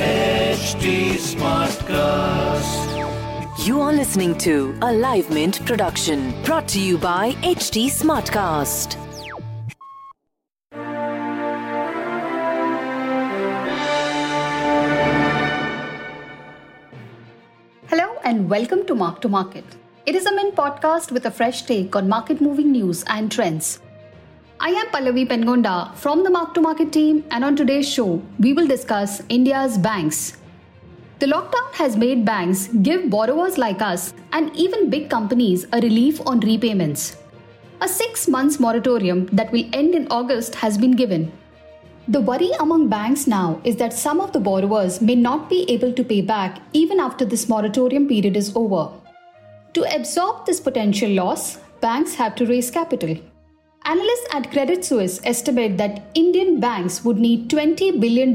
HT Smartcast. You are listening to a Live Mint production brought to you by HT Smartcast. Hello and welcome to Mark to Market. It is a Mint podcast with a fresh take on market moving news and trends. I am Pallavi Pengonda from the Mark to Market team, and on today's show, we will discuss India's banks. The lockdown has made banks give borrowers like us and even big companies a relief on repayments. A six months moratorium that will end in August has been given. The worry among banks now is that some of the borrowers may not be able to pay back even after this moratorium period is over. To absorb this potential loss, banks have to raise capital. Analysts at Credit Suisse estimate that Indian banks would need $20 billion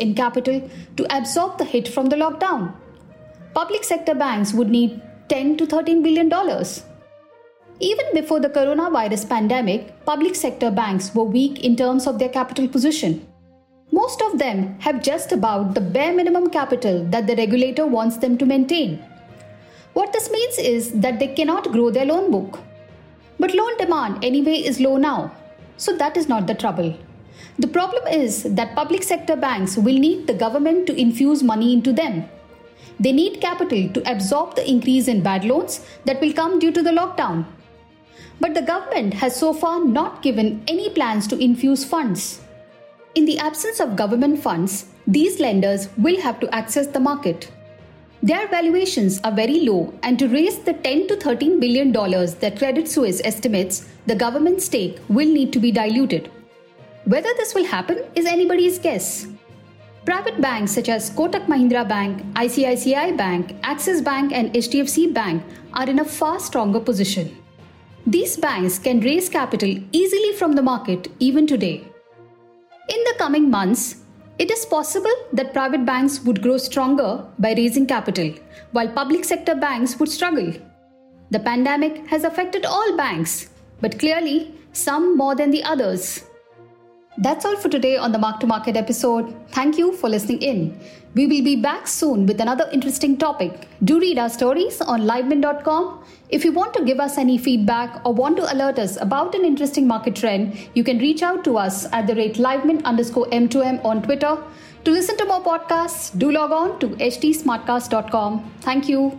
in capital to absorb the hit from the lockdown. Public sector banks would need 10 to 13 billion dollars. Even before the coronavirus pandemic, public sector banks were weak in terms of their capital position. Most of them have just about the bare minimum capital that the regulator wants them to maintain. What this means is that they cannot grow their loan book. But loan demand anyway is low now, so that is not the trouble. The problem is that public sector banks will need the government to infuse money into them. They need capital to absorb the increase in bad loans that will come due to the lockdown. But the government has so far not given any plans to infuse funds. In the absence of government funds, these lenders will have to access the market. Their valuations are very low, and to raise the 10 to 13 billion dollars that Credit Suisse estimates, the government stake will need to be diluted. Whether this will happen is anybody's guess. Private banks such as Kotak Mahindra Bank, ICICI Bank, Axis Bank, and HDFC Bank are in a far stronger position. These banks can raise capital easily from the market even today. In the coming months, it is possible that private banks would grow stronger by raising capital, while public sector banks would struggle. The pandemic has affected all banks, but clearly some more than the others. That's all for today on the Mark to Market episode. Thank you for listening in. We will be back soon with another interesting topic. Do read our stories on livemint.com. If you want to give us any feedback or want to alert us about an interesting market trend, you can reach out to us at the rate livemint underscore M2M on Twitter. To listen to more podcasts, do log on to htsmartcast.com. Thank you.